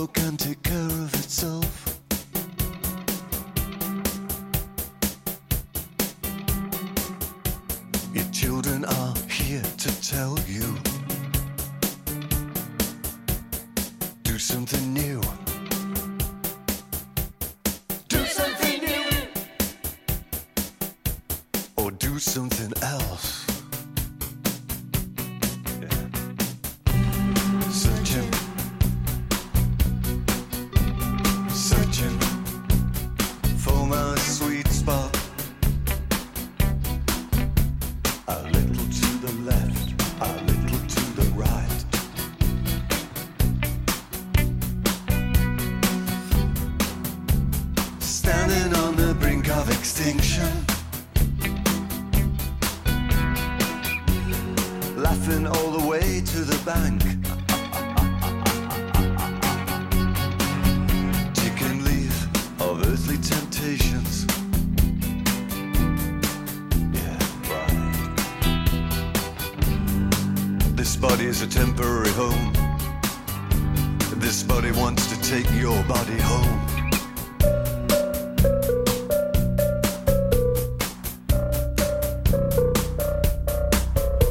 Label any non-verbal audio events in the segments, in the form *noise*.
broken to curve This body is a temporary home. This body wants to take your body home.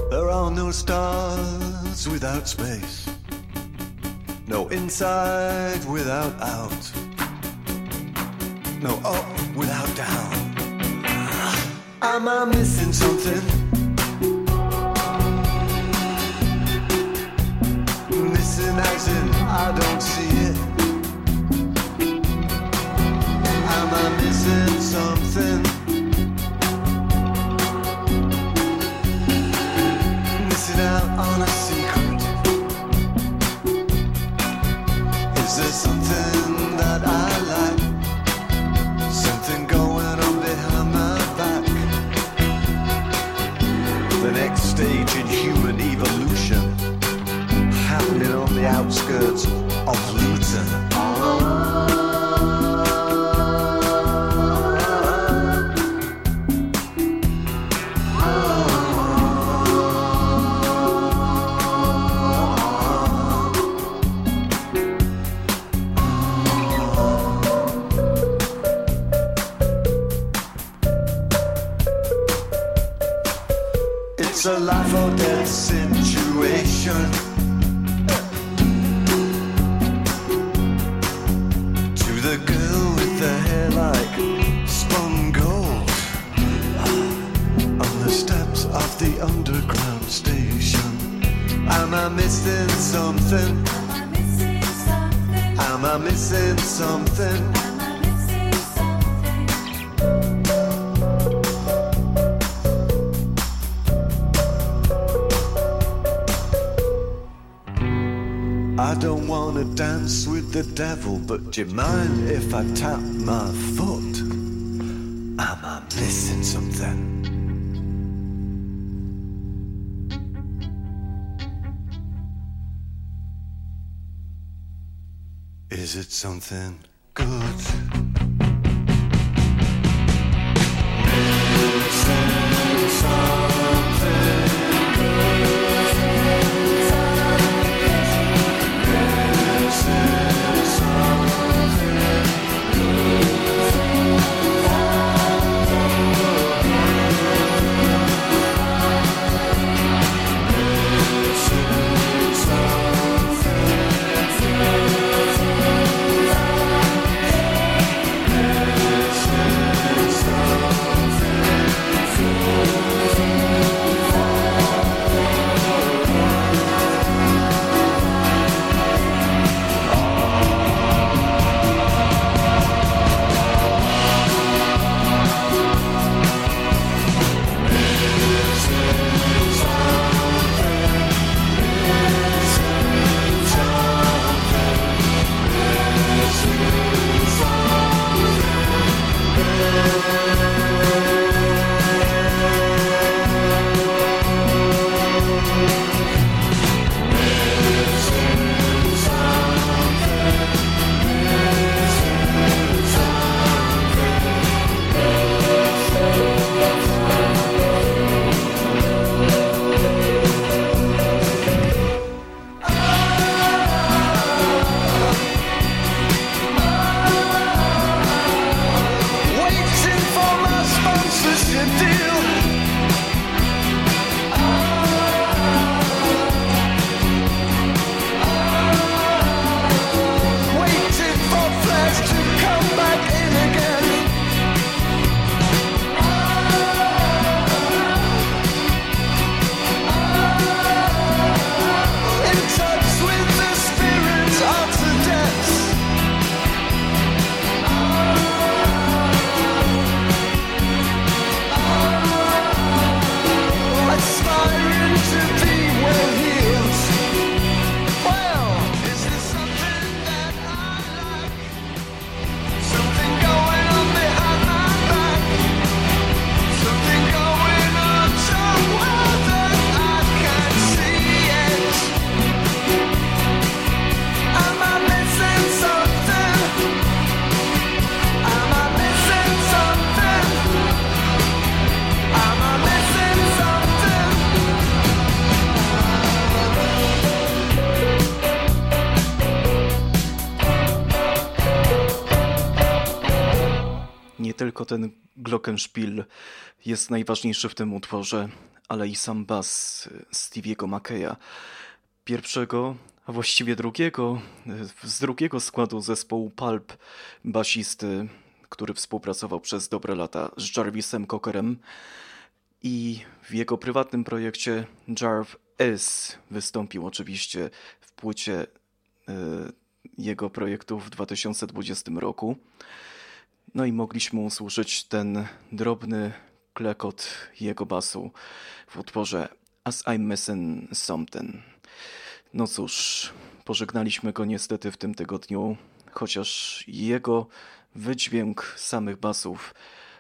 There are no stars without space, no inside without out, no up without down. Am I missing something? Of the underground station. Am I missing something? Am I missing something? Am I missing something? I don't wanna dance with the devil, but do you mind if I tap my foot? Am I missing something? Is it something good? Glockenspiel jest najważniejszy w tym utworze, ale i sam bas Stevie'ego Mackeya, pierwszego, a właściwie drugiego, z drugiego składu zespołu Pulp, basisty, który współpracował przez dobre lata z Jarvisem Cockerem i w jego prywatnym projekcie Jarv S wystąpił oczywiście w płycie y, jego projektu w 2020 roku. No i mogliśmy usłyszeć ten drobny klekot jego basu w utworze As I'm Missing Something. No cóż, pożegnaliśmy go niestety w tym tygodniu, chociaż jego wydźwięk samych basów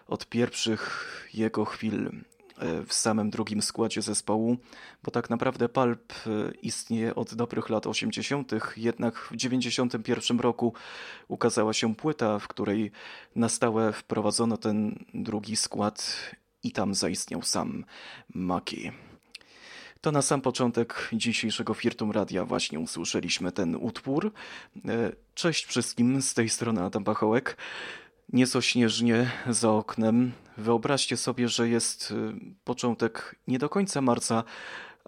od pierwszych jego chwil w samym drugim składzie zespołu, bo tak naprawdę Pulp e, istnieje od dobrych lat 80., jednak w 91 roku ukazała się płyta, w której na stałe wprowadzono ten drugi skład i tam zaistniał sam Maki. To na sam początek dzisiejszego Firtum Radia właśnie usłyszeliśmy ten utwór. E, cześć wszystkim, z tej strony Adam Pachołek nieco śnieżnie za oknem. Wyobraźcie sobie, że jest y, początek nie do końca marca,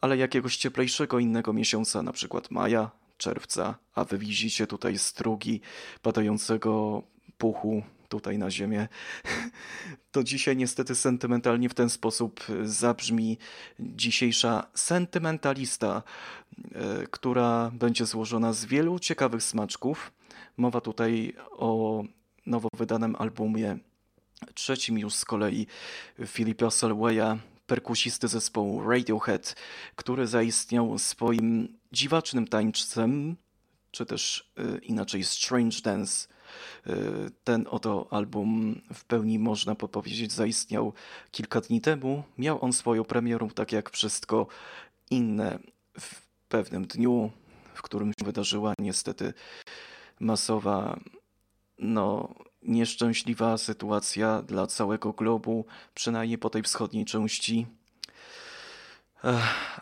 ale jakiegoś cieplejszego innego miesiąca, na przykład maja, czerwca, a wy widzicie tutaj strugi padającego puchu tutaj na ziemię. *laughs* To dzisiaj niestety sentymentalnie w ten sposób zabrzmi dzisiejsza sentymentalista, y, która będzie złożona z wielu ciekawych smaczków. Mowa tutaj o nowo wydanym albumie, trzecim już z kolei Philipa Selwaya, perkusisty zespołu Radiohead, który zaistniał swoim dziwacznym tańczcem, czy też y, inaczej Strange Dance. Y, ten oto album w pełni można powiedzieć zaistniał kilka dni temu. Miał on swoją premierę, tak jak wszystko inne w pewnym dniu, w którym się wydarzyła niestety masowa no, nieszczęśliwa sytuacja dla całego globu, przynajmniej po tej wschodniej części.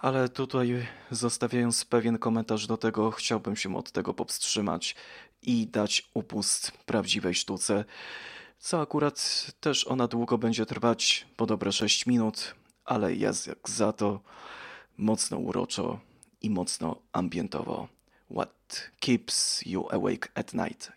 Ale tutaj zostawiając pewien komentarz do tego, chciałbym się od tego powstrzymać i dać upust prawdziwej sztuce, co akurat też ona długo będzie trwać, po dobre 6 minut, ale jest jak za to mocno uroczo i mocno ambientowo. What keeps you awake at night?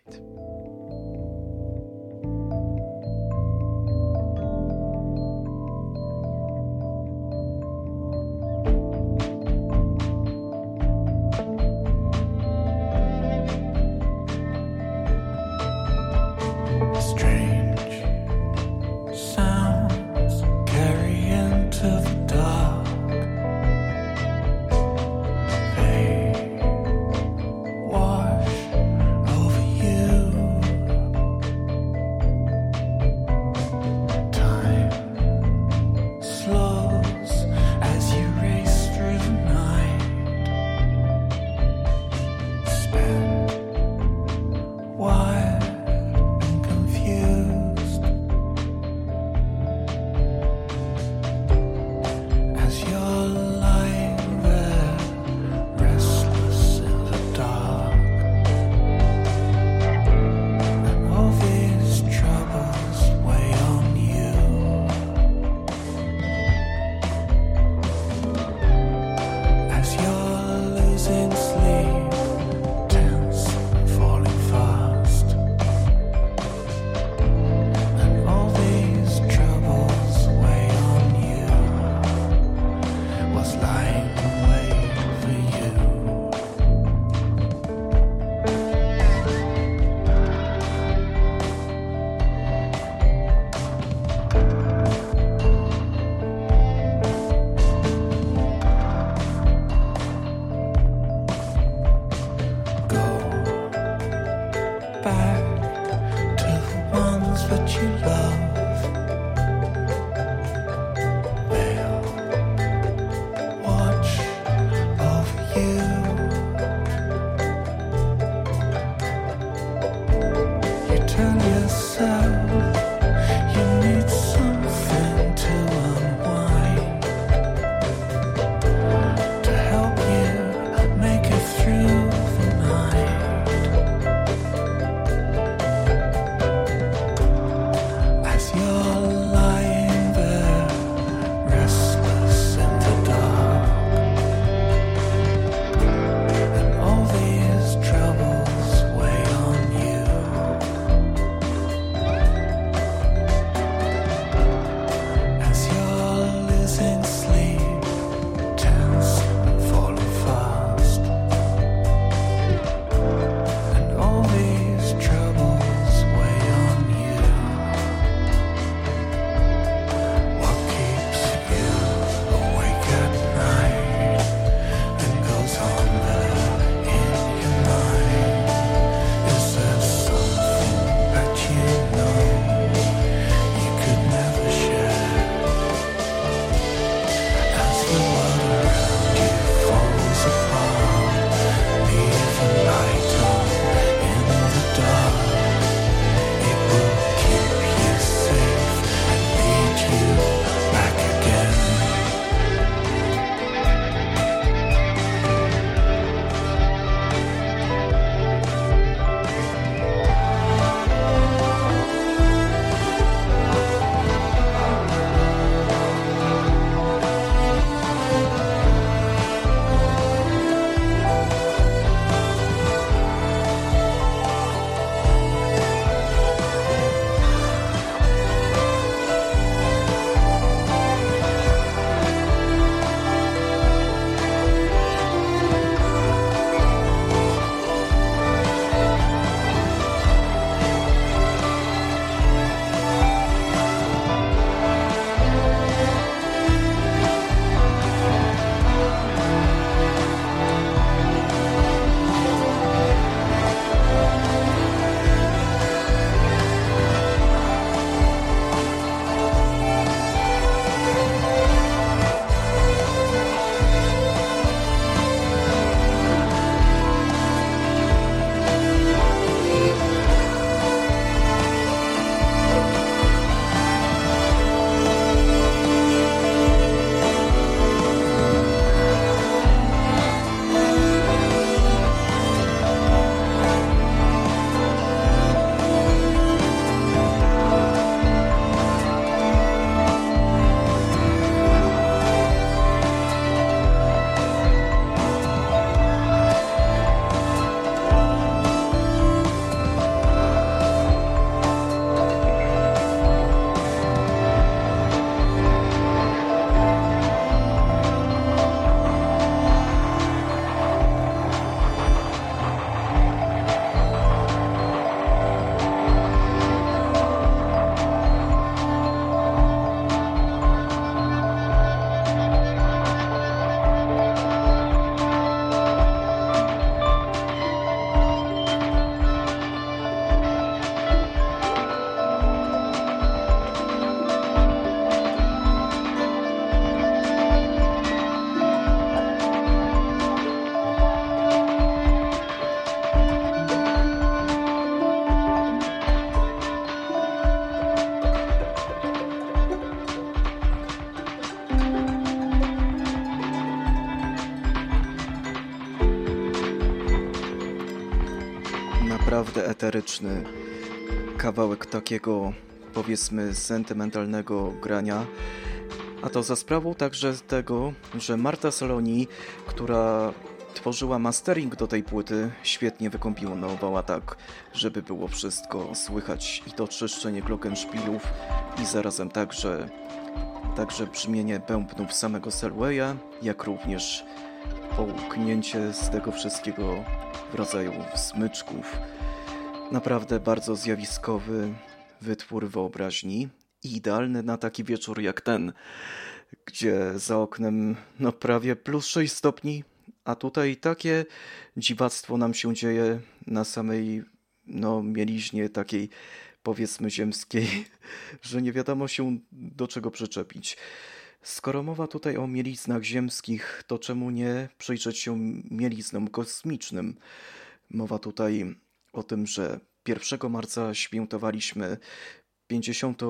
Eteryczny kawałek takiego, powiedzmy, sentymentalnego grania. A to za sprawą także tego, że Marta Saloni, która tworzyła mastering do tej płyty, świetnie wykombinowała tak, żeby było wszystko słychać i to czyszczenie glockenspielów i zarazem także, także brzmienie bębnów samego Selwaya, jak również połknięcie z tego wszystkiego w rodzaju smyczków. Naprawdę bardzo zjawiskowy wytwór wyobraźni i idealny na taki wieczór jak ten, gdzie za oknem no prawie plus 6 stopni, a tutaj takie dziwactwo nam się dzieje na samej no mieliźnie takiej powiedzmy ziemskiej, *laughs* że nie wiadomo się do czego przyczepić. Skoro mowa tutaj o mieliznach ziemskich, to czemu nie przyjrzeć się mieliznom kosmicznym? Mowa tutaj o tym, że 1 marca świętowaliśmy 50.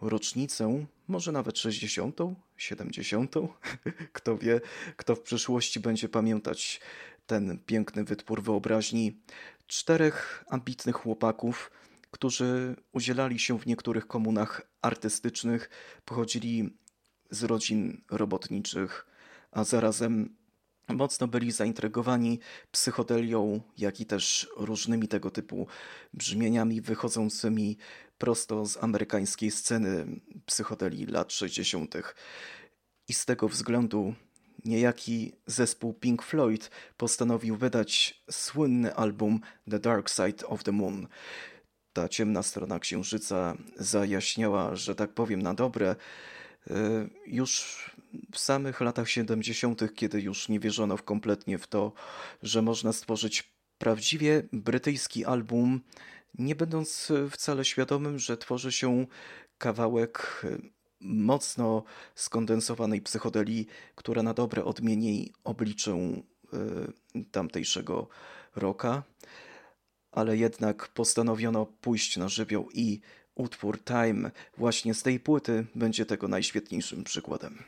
rocznicę, może nawet 60., 70. *laughs* Kto wie, kto w przyszłości będzie pamiętać ten piękny wytwór wyobraźni czterech ambitnych chłopaków, którzy udzielali się w niektórych komunach artystycznych, pochodzili z rodzin robotniczych, a zarazem mocno byli zaintrygowani psychodelią, jak i też różnymi tego typu brzmieniami wychodzącymi prosto z amerykańskiej sceny psychodelii lat 60. I z tego względu niejaki zespół Pink Floyd postanowił wydać słynny album The Dark Side of the Moon. Ta ciemna strona księżyca zajaśniała, że tak powiem, na dobre E, już w samych latach 70., kiedy już nie wierzono w kompletnie w to, że można stworzyć prawdziwie brytyjski album, nie będąc wcale świadomym, że tworzy się kawałek mocno skondensowanej psychodelii, która na dobre odmieni obliczę e, tamtejszego roka, ale jednak postanowiono pójść na żywioł i Utwór Time właśnie z tej płyty będzie tego najświetniejszym przykładem.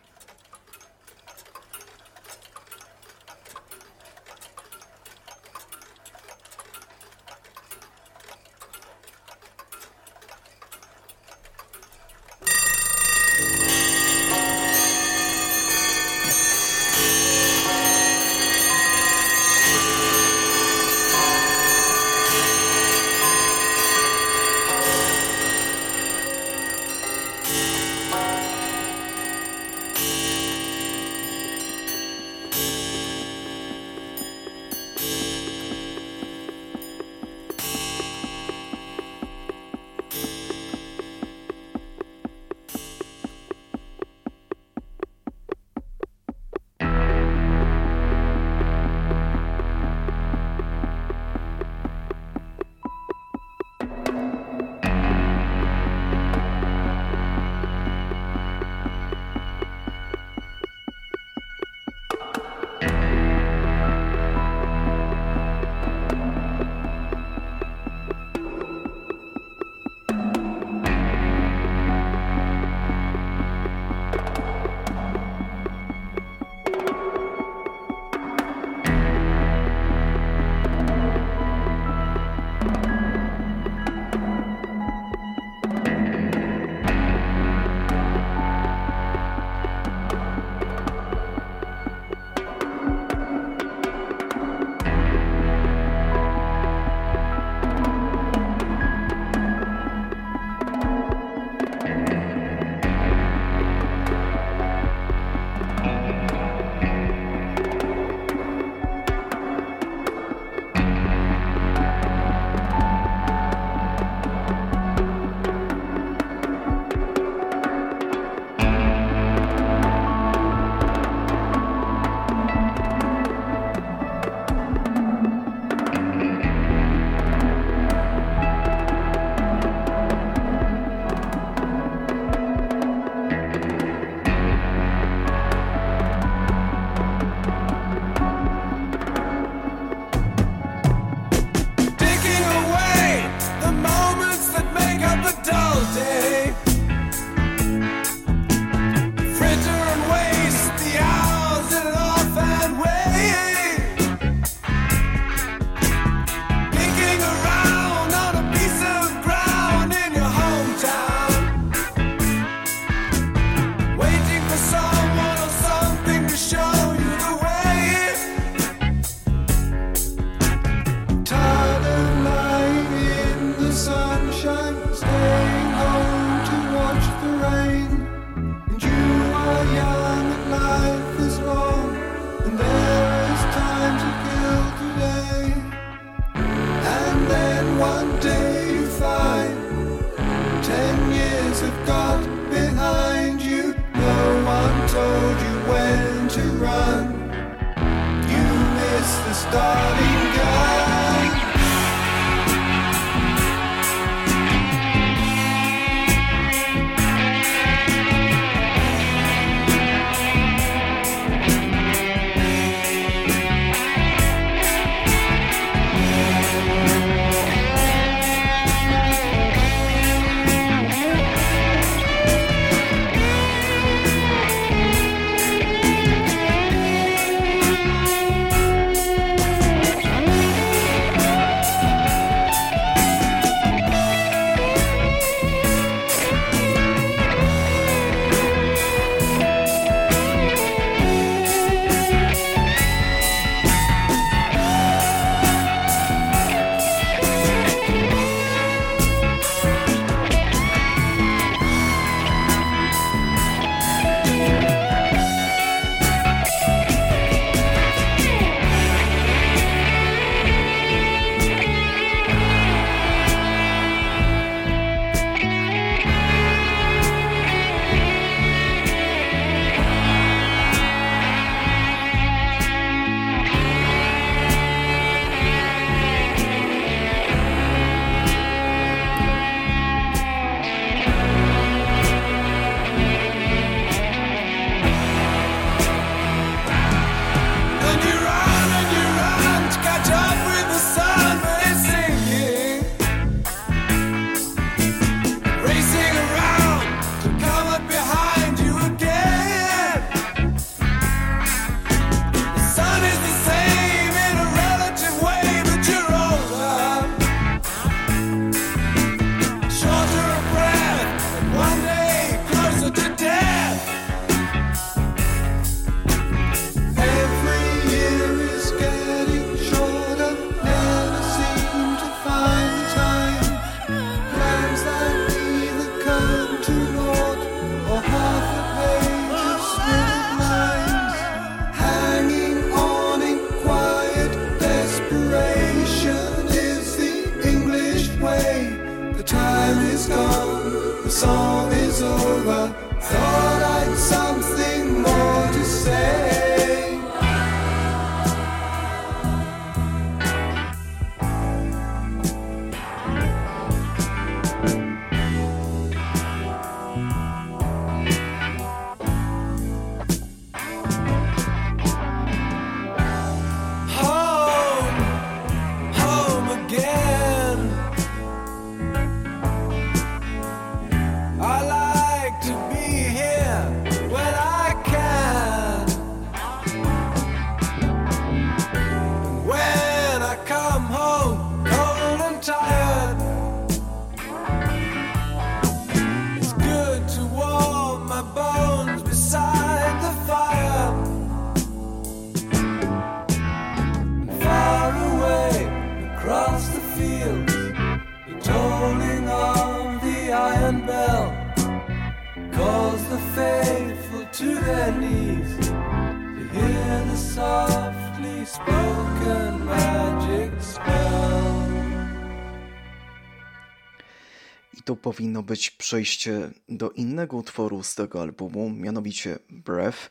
Powinno być przejście do innego utworu z tego albumu, mianowicie Breath.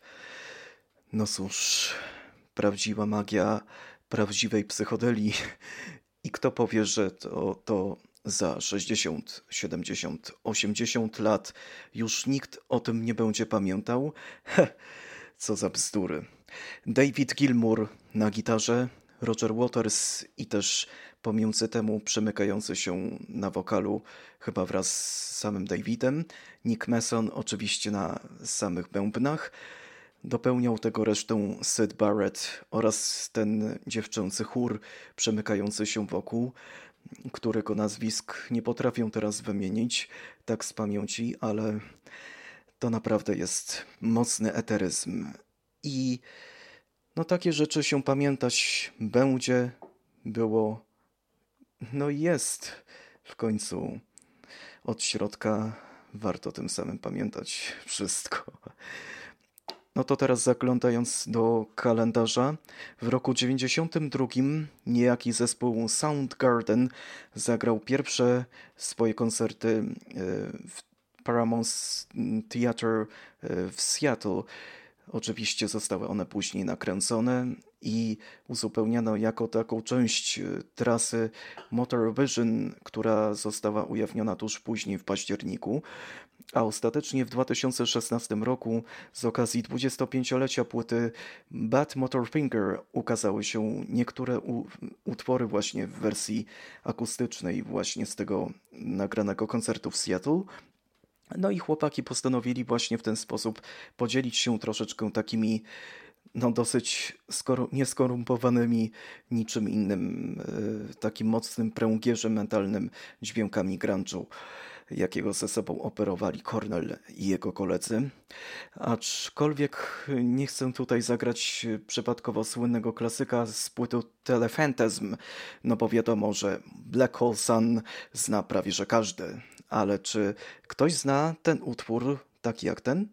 No cóż, prawdziwa magia prawdziwej psychodelii. *laughs* I kto powie, że to, to za 60, 70, 80 lat już nikt o tym nie będzie pamiętał? Co za bzdury. David Gilmour na gitarze, Roger Waters i też pomiędzy temu przemykający się na wokalu chyba wraz z samym Davidem, Nick Mason oczywiście na samych bębnach, Dopełniał tego resztę Sid Barrett oraz ten dziewczęcy chór przemykający się wokół, którego nazwisk nie potrafię teraz wymienić tak z pamięci, ale to naprawdę jest mocny eteryzm. I no takie rzeczy się pamiętać będzie, było, no jest w końcu od środka warto tym samym pamiętać wszystko. No to teraz zaglądając do kalendarza, w roku 92 niejaki zespół Soundgarden zagrał pierwsze swoje koncerty e, w Paramount Theatre w Seattle. Oczywiście zostały one później nakręcone i uzupełniano jako taką część trasy Motor Vision, która została ujawniona tuż później w październiku. A ostatecznie w 2016 roku z okazji 25-lecia płyty Bad Motor Finger ukazały się niektóre utwory właśnie w wersji akustycznej właśnie z tego nagranego koncertu w Seattle. No i chłopaki postanowili właśnie w ten sposób podzielić się troszeczkę takimi no dosyć nieskorumpowanymi niczym innym, e, takim mocnym pręgierzem mentalnym dźwiękami grunge'u jakiego ze sobą operowali Cornell i jego koledzy. Aczkolwiek nie chcę tutaj zagrać przypadkowo słynnego klasyka z płyty Telephantasm, no bo wiadomo, że Black Hole Sun zna prawie że każdy. Ale czy ktoś zna ten utwór taki jak ten?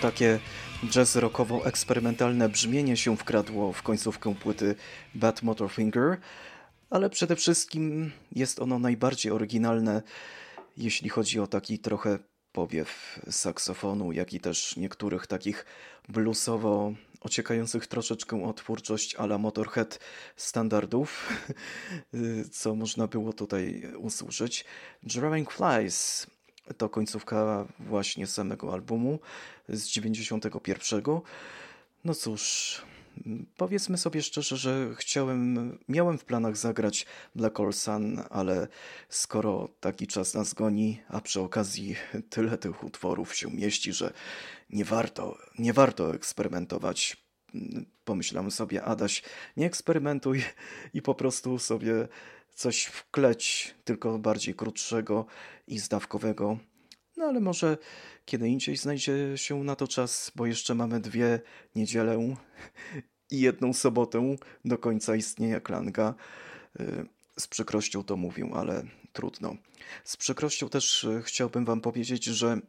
Takie jazz rockowo eksperymentalne brzmienie się wkradło w końcówkę płyty Bad Motor Finger, ale przede wszystkim jest ono najbardziej oryginalne, jeśli chodzi o taki trochę powiew saksofonu, jak i też niektórych takich bluesowo ociekających troszeczkę o twórczość ala Motorhead standardów, *laughs* co można było tutaj usłyszeć. Drawing Flies to końcówka właśnie samego albumu z 91. No cóż, powiedzmy sobie szczerze, że chciałem, miałem w planach zagrać Black Hole Sun, ale skoro taki czas nas goni, a przy okazji tyle tych utworów się mieści, że nie warto, nie warto eksperymentować. Pomyślałem sobie, Adaś, nie eksperymentuj i po prostu sobie coś wkleć, tylko bardziej krótszego i zdawkowego. No ale może kiedy indziej znajdzie się na to czas, bo jeszcze mamy dwie niedzielę i jedną sobotę do końca istnienia klanga. Y, z przykrością to mówię, ale trudno. Z przykrością też y, chciałbym Wam powiedzieć, że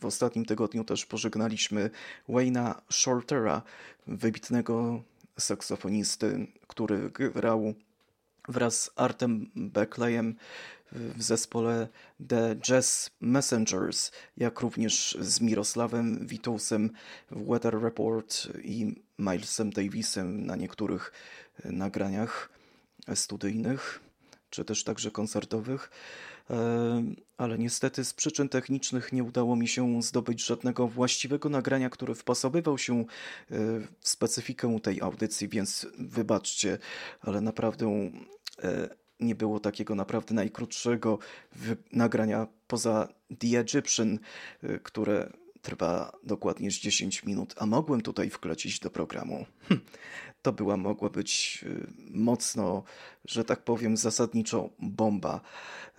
w ostatnim tygodniu też pożegnaliśmy Wayna Shortera, wybitnego saksofonisty, który grał wraz z Artem Beckleyem w zespole The Jazz Messengers, jak również z Mirosławem Witulsem w Weather Report i Milesem Davisem na niektórych nagraniach studyjnych czy też także koncertowych, e, ale niestety z przyczyn technicznych nie udało mi się zdobyć żadnego właściwego nagrania, które wpasowywał się e, w specyfikę tej audycji, więc wybaczcie, ale naprawdę nie było takiego naprawdę najkrótszego nagrania poza The Egyptian, które trwa dokładnie 10 minut, a mogłem tutaj wklecić do programu. Hm, to była mogła być y, mocno, że tak powiem, zasadniczo bomba,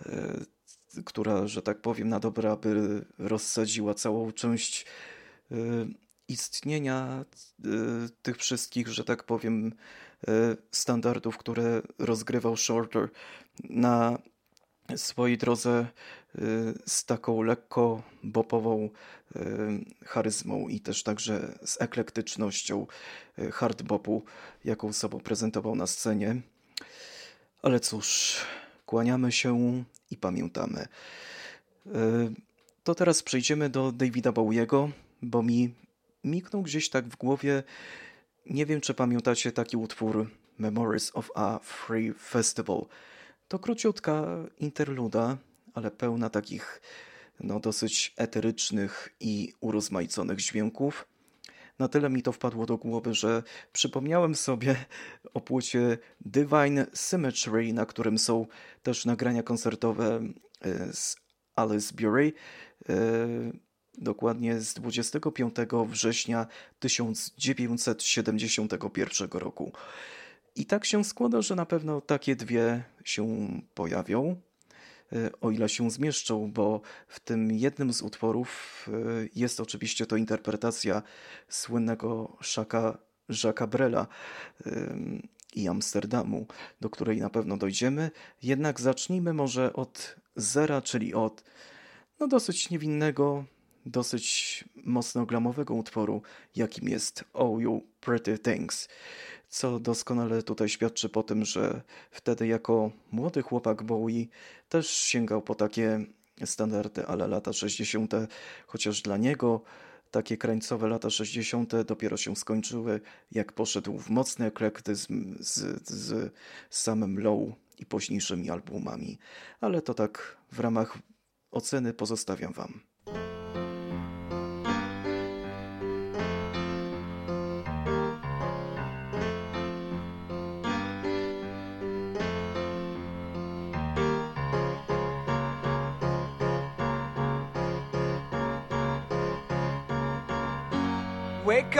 y, która, że tak powiem, na dobra by rozsadziła całą część y, istnienia tych wszystkich, że tak powiem, standardów, które rozgrywał Shorter na swojej drodze y, z taką lekko bopową y, charyzmą i też także z eklektycznością y, hard bopu, jaką sobą prezentował na scenie. Ale cóż, kłaniamy się i pamiętamy. To teraz przejdziemy do Davida Bowiego, bo mi miknął gdzieś tak w głowie, nie wiem czy pamiętacie taki utwór Memories of a Free Festival – to króciutka interluda, ale pełna takich no, dosyć eterycznych i urozmaiconych dźwięków. Na tyle mi to wpadło do głowy, że przypomniałem sobie o płycie Divine Symmetry, na którym są też nagrania koncertowe e, z Alice Bury, e, dokładnie z 25 września 1971 roku. I tak się składa, że na pewno takie dwie się pojawią, e, o ile się zmieszczą, bo w tym jednym z utworów e, jest oczywiście to interpretacja słynnego szaka Jacques'a Brela i Amsterdamu, do której na pewno dojdziemy. Jednak zacznijmy może od zera, czyli od no, dosyć niewinnego, dosyć mocno glamowego utworu, jakim jest Oh You Pretty Things co doskonale tutaj świadczy po tym, że wtedy jako młody chłopak Bowie też sięgał po takie standardy, ale lata 60., chociaż dla niego takie krańcowe lata 60. dopiero się skończyły, jak poszedł w mocny eklektyzm z, z samym Low i późniejszymi albumami. Ale to tak w ramach oceny pozostawiam Wam.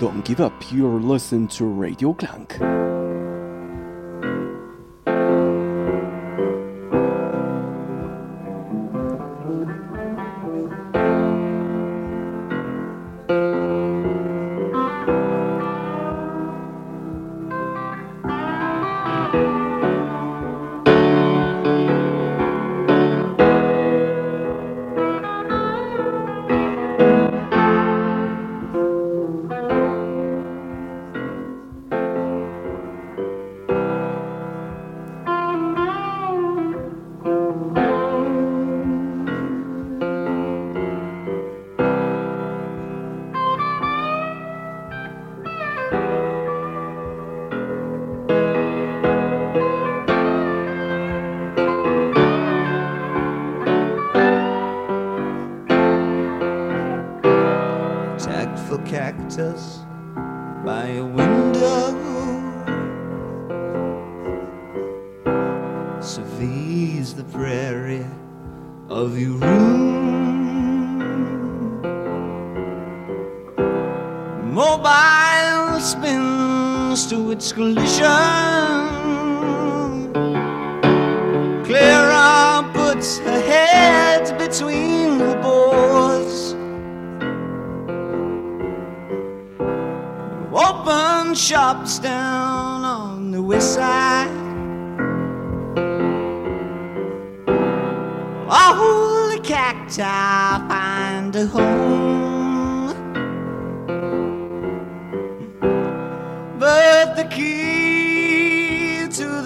Don't give up, you're listening to Radio Clank.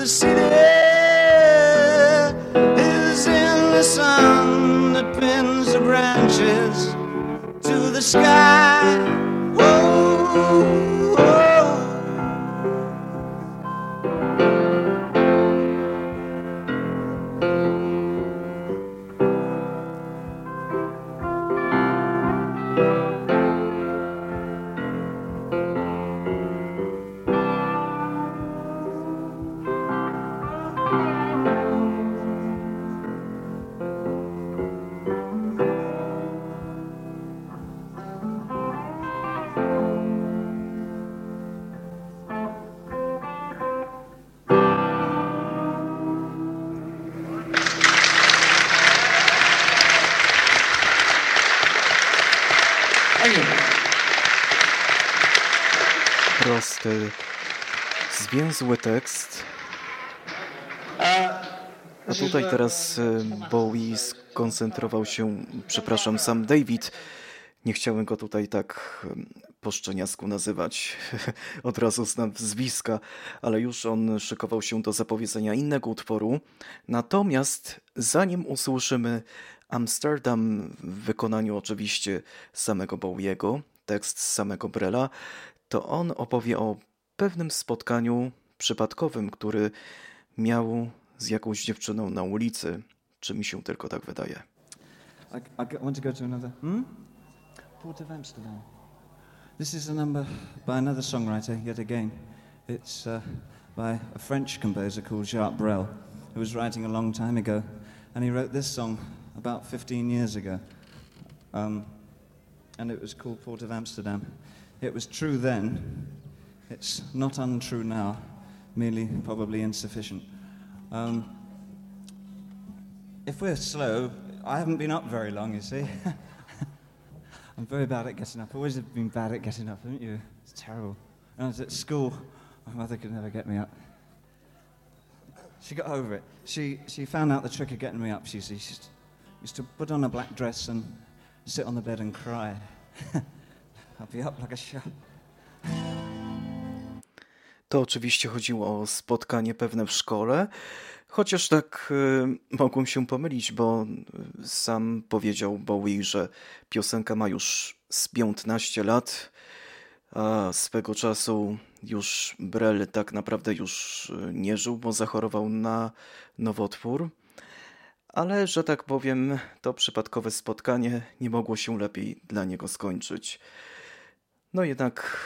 The city is in the sun that pins the branches to the sky. Zwięzły tekst. A tutaj teraz e, Bowie skoncentrował się, przepraszam, sam David. Nie chciałem go tutaj tak po szczeniasku nazywać. *laughs* Od razu znam zwiska, ale już on szykował się do zapowiedzenia innego utworu. Natomiast zanim usłyszymy Amsterdam w wykonaniu oczywiście samego Bowiego, tekst samego Brela, to on opowie o pewnym spotkaniu przypadkowym, który miał z jakąś dziewczyną na ulicy, czy mi się tylko tak wydaje. I, I want to go to another. Hmm? Port of Amsterdam. This is a number by another songwriter, yet again. It's uh, by a French composer called Jacques Brel, who was writing a long time ago. And he wrote this song about 15 years ago. Um, and it was called Port of Amsterdam. It was true then, it's not untrue now, merely probably insufficient. Um, if we're slow, I haven't been up very long, you see. *laughs* I'm very bad at getting up. Always have been bad at getting up, haven't you? It's terrible. When I was at school, my mother could never get me up. She got over it. She, she found out the trick of getting me up. She used- used to put on a black dress and sit on the bed and cry. *laughs* I'll be up like a shot. To oczywiście chodziło o spotkanie pewne w szkole, chociaż tak y, mogłem się pomylić, bo y, sam powiedział Bowie, że piosenka ma już z 15 lat, a swego czasu już Brel tak naprawdę już y, nie żył, bo zachorował na nowotwór. Ale, że tak powiem, to przypadkowe spotkanie nie mogło się lepiej dla niego skończyć. No jednak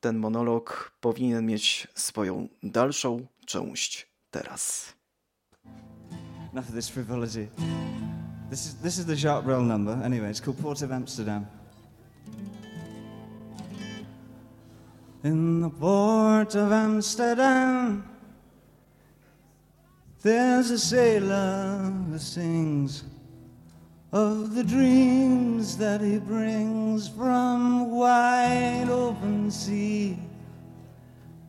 ten monolog powinien mieć swoją dalszą część teraz. Enough of this frivolity. This is, this is the Jacques Brel number. Anyway, it's called Port of Amsterdam. In the port of Amsterdam, there's a sailor who sings of the dreams that he brings from wide open sea.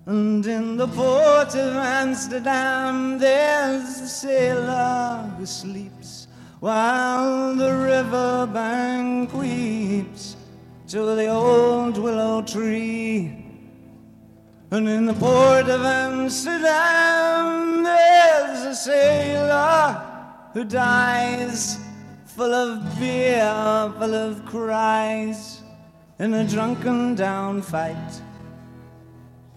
And in the port of Amsterdam, there's a sailor who sleeps while the river bank weeps to the old willow tree. And in the port of Amsterdam, there's a sailor who dies full of beer, full of cries, in a drunken down fight.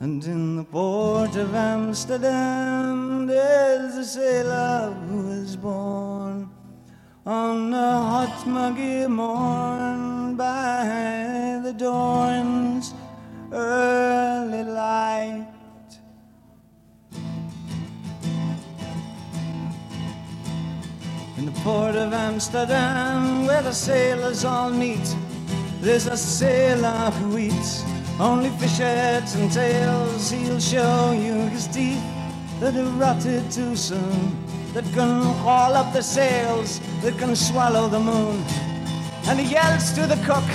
And in the port of Amsterdam, there's a sailor who was born on a hot, muggy morn by the dawn's early light. Port of Amsterdam, where the sailors all meet, there's a sailor who eats only fish heads and tails. He'll show you his teeth that have rotted too soon, that can haul up the sails, that can swallow the moon. And he yells to the cook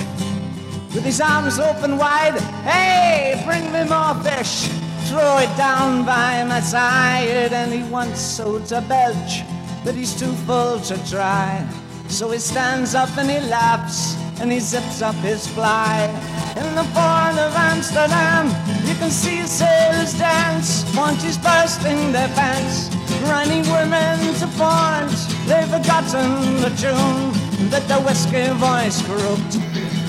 with his arms open wide, Hey, bring me more fish! Throw it down by my side, and he wants so to belch that he's too full to try. So he stands up and he laughs and he zips up his fly. In the port of Amsterdam, you can see sailors dance, monkeys bursting their pants, grinding women to point. They've forgotten the tune that the whiskey voice croaked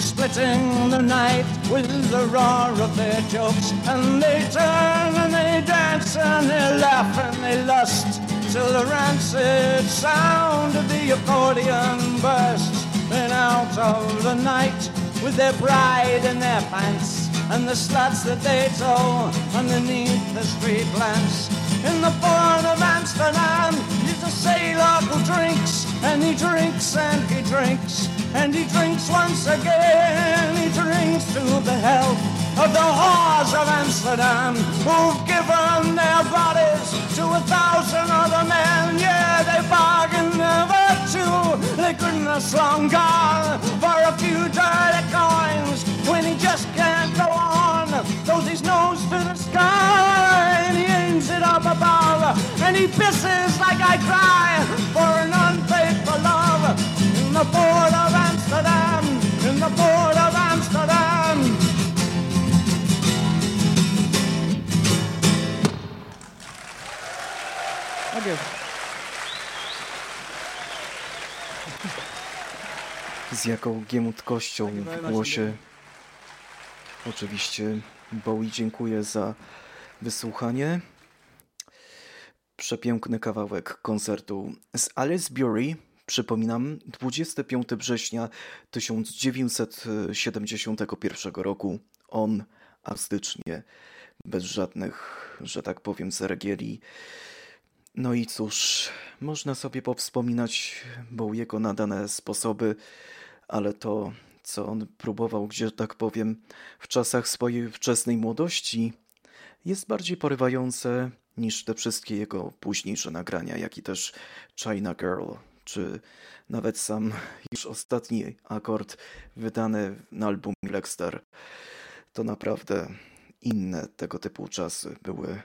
splitting the night with the roar of their jokes. And they turn and they dance and they laugh and they lust till the rancid sound of the accordion bursts. Then out of the night with their pride in their pants and the sluts that they tow underneath the street lamps. In the port of Amsterdam is a sailor who drinks and he drinks and he drinks and he drinks once again. He drinks to the health of the whores of Amsterdam who've given their bodies to a thousand other men. Yeah, they bargained their virtue. They couldn't have gone for a few dirty coins when he just can't go on. Throws his nose to the sky and he aims it up above and he pisses like I cry for an unfaithful love in the port of Amsterdam, in the port of Amsterdam. Z jaką giemutkością w głosie. Oczywiście Bowie dziękuję za wysłuchanie. Przepiękny kawałek koncertu z Alice Bury. Przypominam, 25 września 1971 roku. On akustycznie, bez żadnych, że tak powiem, ceregieli. No i cóż, można sobie powspominać Bowiego na dane sposoby, ale to, co on próbował, gdzie tak powiem, w czasach swojej wczesnej młodości, jest bardziej porywające niż te wszystkie jego późniejsze nagrania, jak i też China Girl, czy nawet sam już ostatni akord wydany na album Lexter. To naprawdę inne tego typu czasy były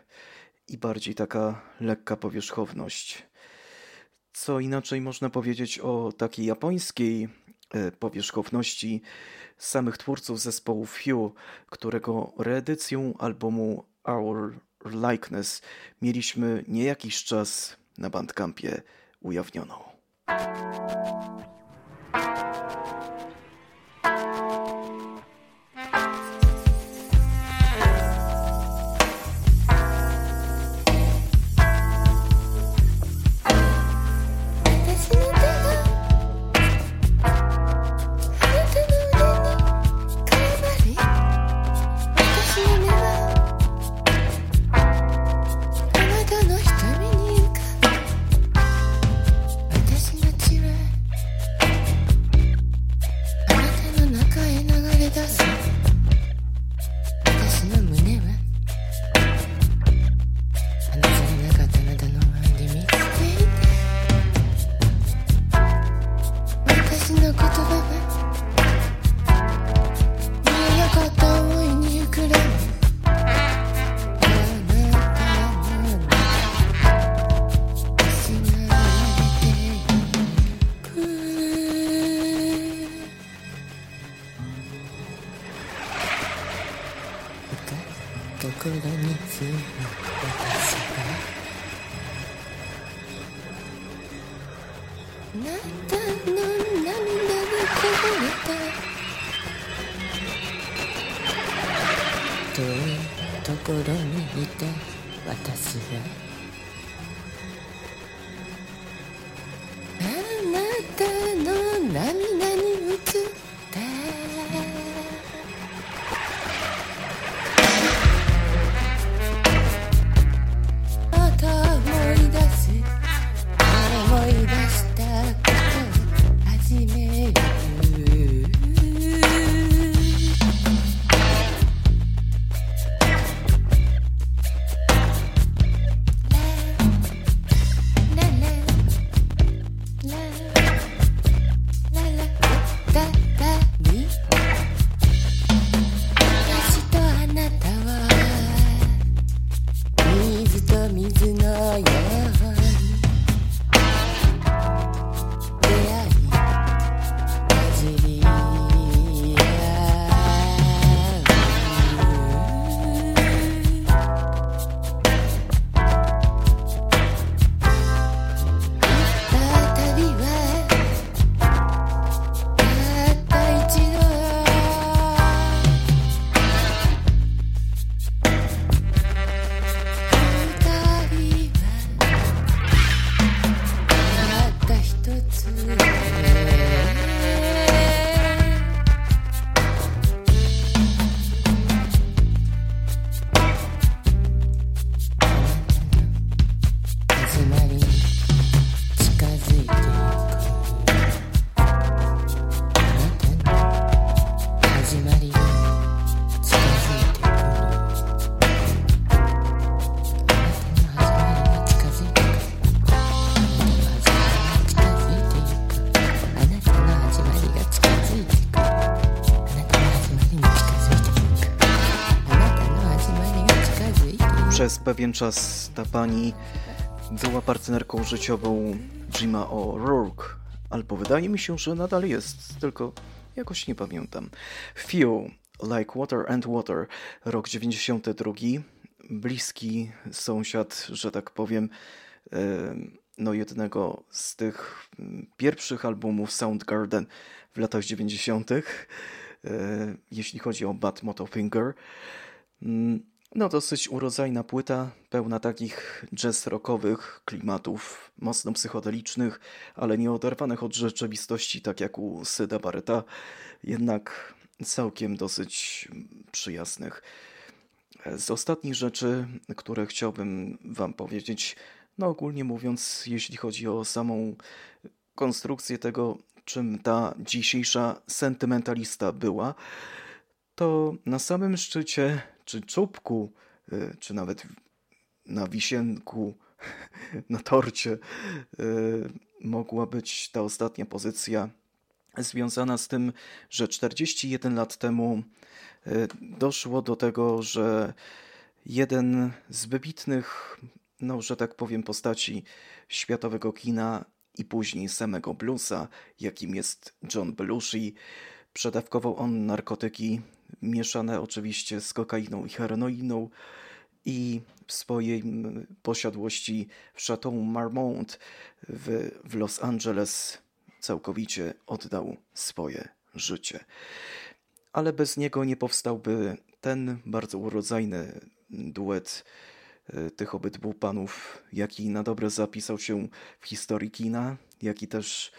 i bardziej taka lekka powierzchowność. Co inaczej można powiedzieć o takiej japońskiej powierzchowności samych twórców zespołu Few, którego reedycją albumu Our Likeness mieliśmy nie jakiś czas na Bandcampie ujawnioną. Pewien czas ta pani była partnerką życiową Jima O'Rourke, albo wydaje mi się, że nadal jest, tylko jakoś nie pamiętam. Few, Like Water and Water, rok 92, bliski sąsiad, że tak powiem, e, no jednego z tych pierwszych albumów Soundgarden w latach 90., e, jeśli chodzi o Bad Motofinger. Mm, No, dosyć urodzajna płyta, pełna takich jazz rockowych klimatów, mocno psychodelicznych, ale nie oderwanych od rzeczywistości, tak jak u Syda Barretta, jednak całkiem dosyć przyjaznych. Z ostatnich rzeczy, które chciałbym Wam powiedzieć, no ogólnie mówiąc, jeśli chodzi o samą konstrukcję tego, czym ta dzisiejsza sentymentalista była, to na samym szczycie, czy czubku, y, czy nawet na wisienku, *laughs* na torcie, y, mogła być ta ostatnia pozycja związana z tym, że 41 lat temu y, doszło do tego, że jeden z wybitnych, no że tak powiem, postaci światowego kina i później samego bluesa, jakim jest John Belushi, przedawkował on narkotyki mieszane oczywiście z kokainą i heroiną i w swojej posiadłości w Chateau Marmont w, w Los Angeles całkowicie oddał swoje życie. Ale bez niego nie powstałby ten bardzo urodzajny duet e, tych obydwu panów, jaki na dobre zapisał się w historii kina, jak i też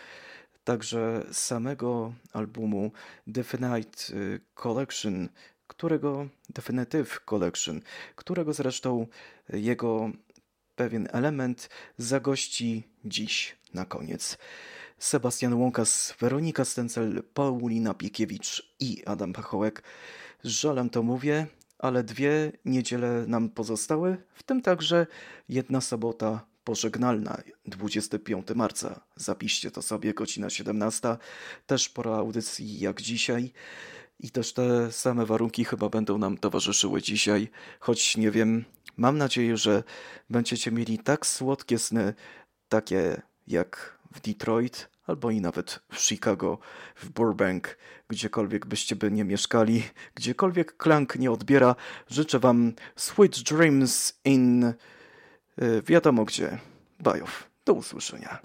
także samego albumu Definite y, Collection, którego Definitive Collection, którego zresztą jego pewien element zagości dziś na koniec. Sebastian Łąkas, Weronika Stencel, Paulina Piekiewicz i Adam Pachołek. Z żalem to mówię, ale dwie niedziele nam pozostały, w tym także jedna sobota pożegnalna, 25 marca. Zapiszcie to sobie, godzina 17. Też pora audycji jak dzisiaj. I też te same warunki chyba będą nam towarzyszyły dzisiaj, choć nie wiem, mam nadzieję, że będziecie mieli tak słodkie sny, takie jak w Detroit, albo i nawet w Chicago, w Burbank, gdziekolwiek byście by nie mieszkali, gdziekolwiek klank nie odbiera. Życzę Wam sweet dreams in wiadomo gdzie. Bajów. Do usłyszenia.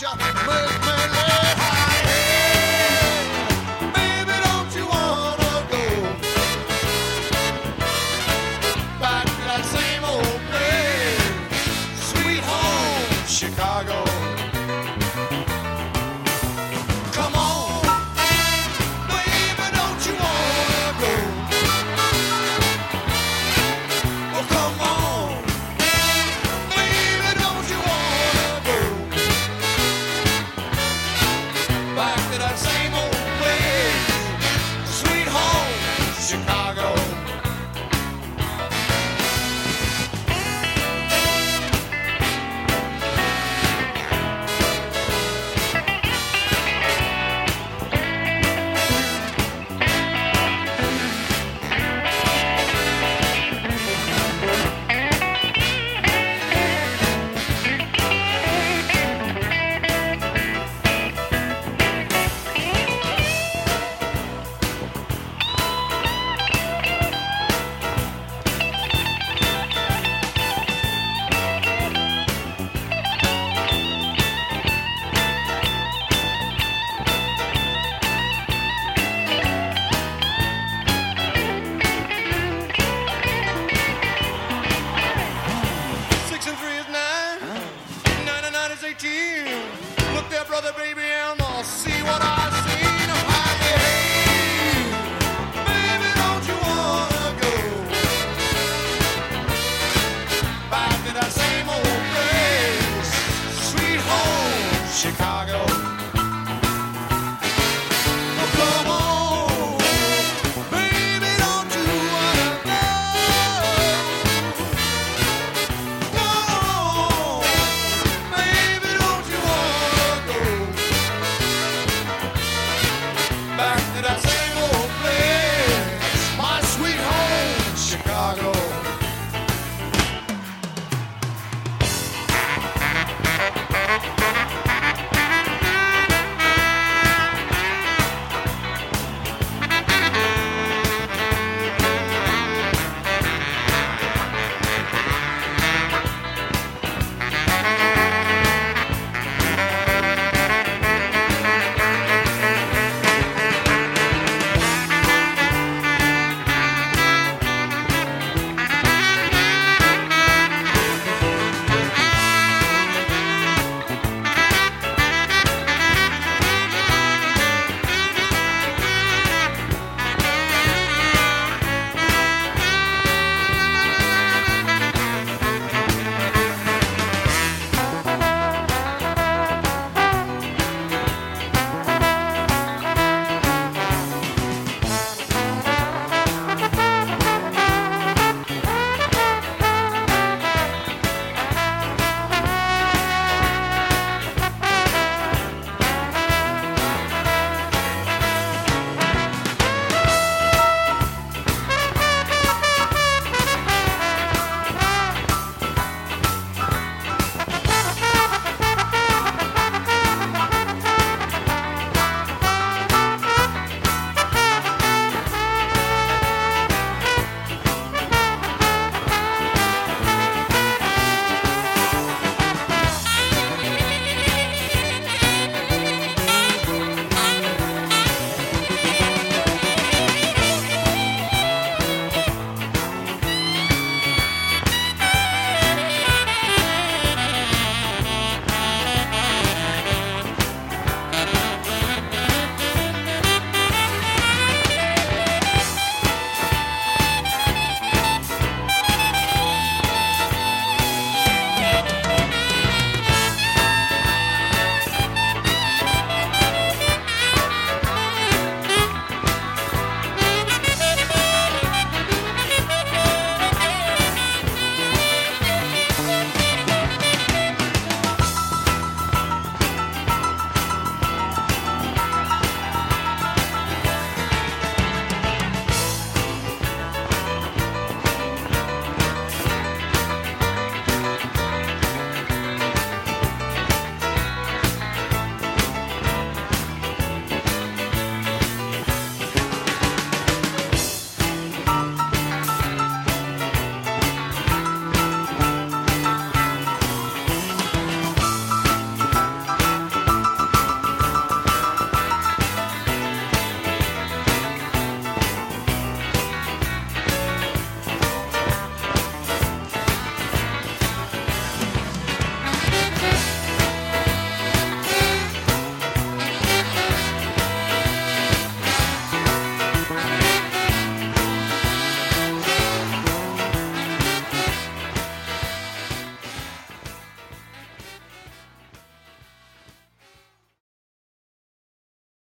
Georgia.